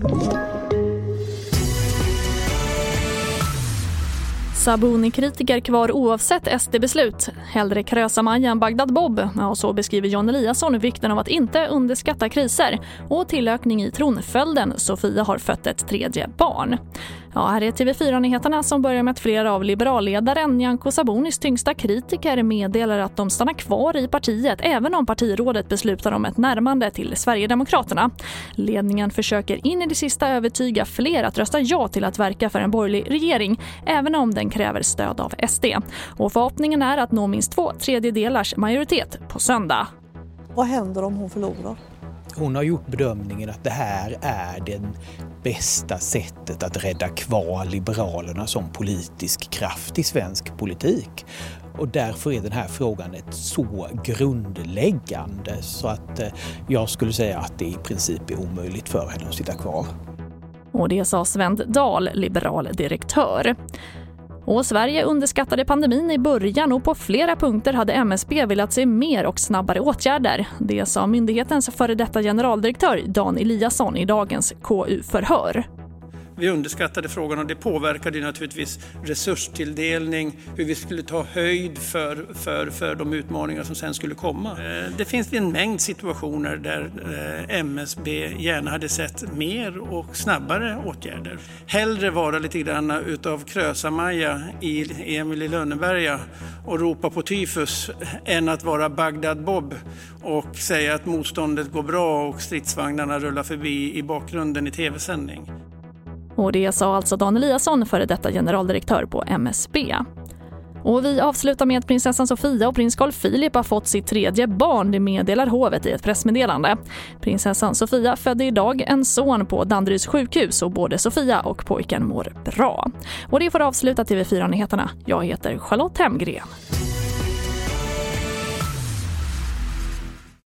Thank you. Sabuni-kritiker kvar oavsett SD-beslut. Hellre Krösa-Maja än Bagdad Bob. Ja, så beskriver John Eliasson vikten av att inte underskatta kriser. Och tillökning i tronföljden. Sofia har fött ett tredje barn. Ja, här är TV4-nyheterna som börjar med att flera av liberalledaren Nyamko Sabunis tyngsta kritiker meddelar att de stannar kvar i partiet även om partirådet beslutar om ett närmande till Sverigedemokraterna. Ledningen försöker in i det sista övertyga fler att rösta ja till att verka för en borgerlig regering även om den kräver stöd av SD. Och förhoppningen är att nå minst två tredjedelars majoritet på söndag. Vad händer om hon förlorar? Hon har gjort bedömningen att det här är det bästa sättet att rädda kvar Liberalerna som politisk kraft i svensk politik. Och därför är den här frågan ett så grundläggande så att eh, jag skulle säga att det i princip är omöjligt för henne att sitta kvar. Och det sa Sven Dahl, liberal direktör. Och Sverige underskattade pandemin i början och på flera punkter hade MSB velat se mer och snabbare åtgärder. Det sa myndighetens före detta generaldirektör Dan Eliasson i dagens KU-förhör. Vi underskattade frågan och det påverkade naturligtvis resurstilldelning, hur vi skulle ta höjd för, för, för de utmaningar som sen skulle komma. Eh, det finns en mängd situationer där eh, MSB gärna hade sett mer och snabbare åtgärder. Hellre vara lite grann utav Krösa-Maja i Emil i Lönneberga och ropa på tyfus än att vara Bagdad Bob och säga att motståndet går bra och stridsvagnarna rullar förbi i bakgrunden i tv-sändning. Och det sa alltså Dan Eliasson, före detta generaldirektör på MSB. Och vi avslutar med att prinsessan Sofia och prins Carl Philip har fått sitt tredje barn, det meddelar hovet i ett pressmeddelande. Prinsessan Sofia födde idag en son på Danderyds sjukhus och både Sofia och pojken mår bra. Och det får avsluta TV4-nyheterna. Jag heter Charlotte Hemgren.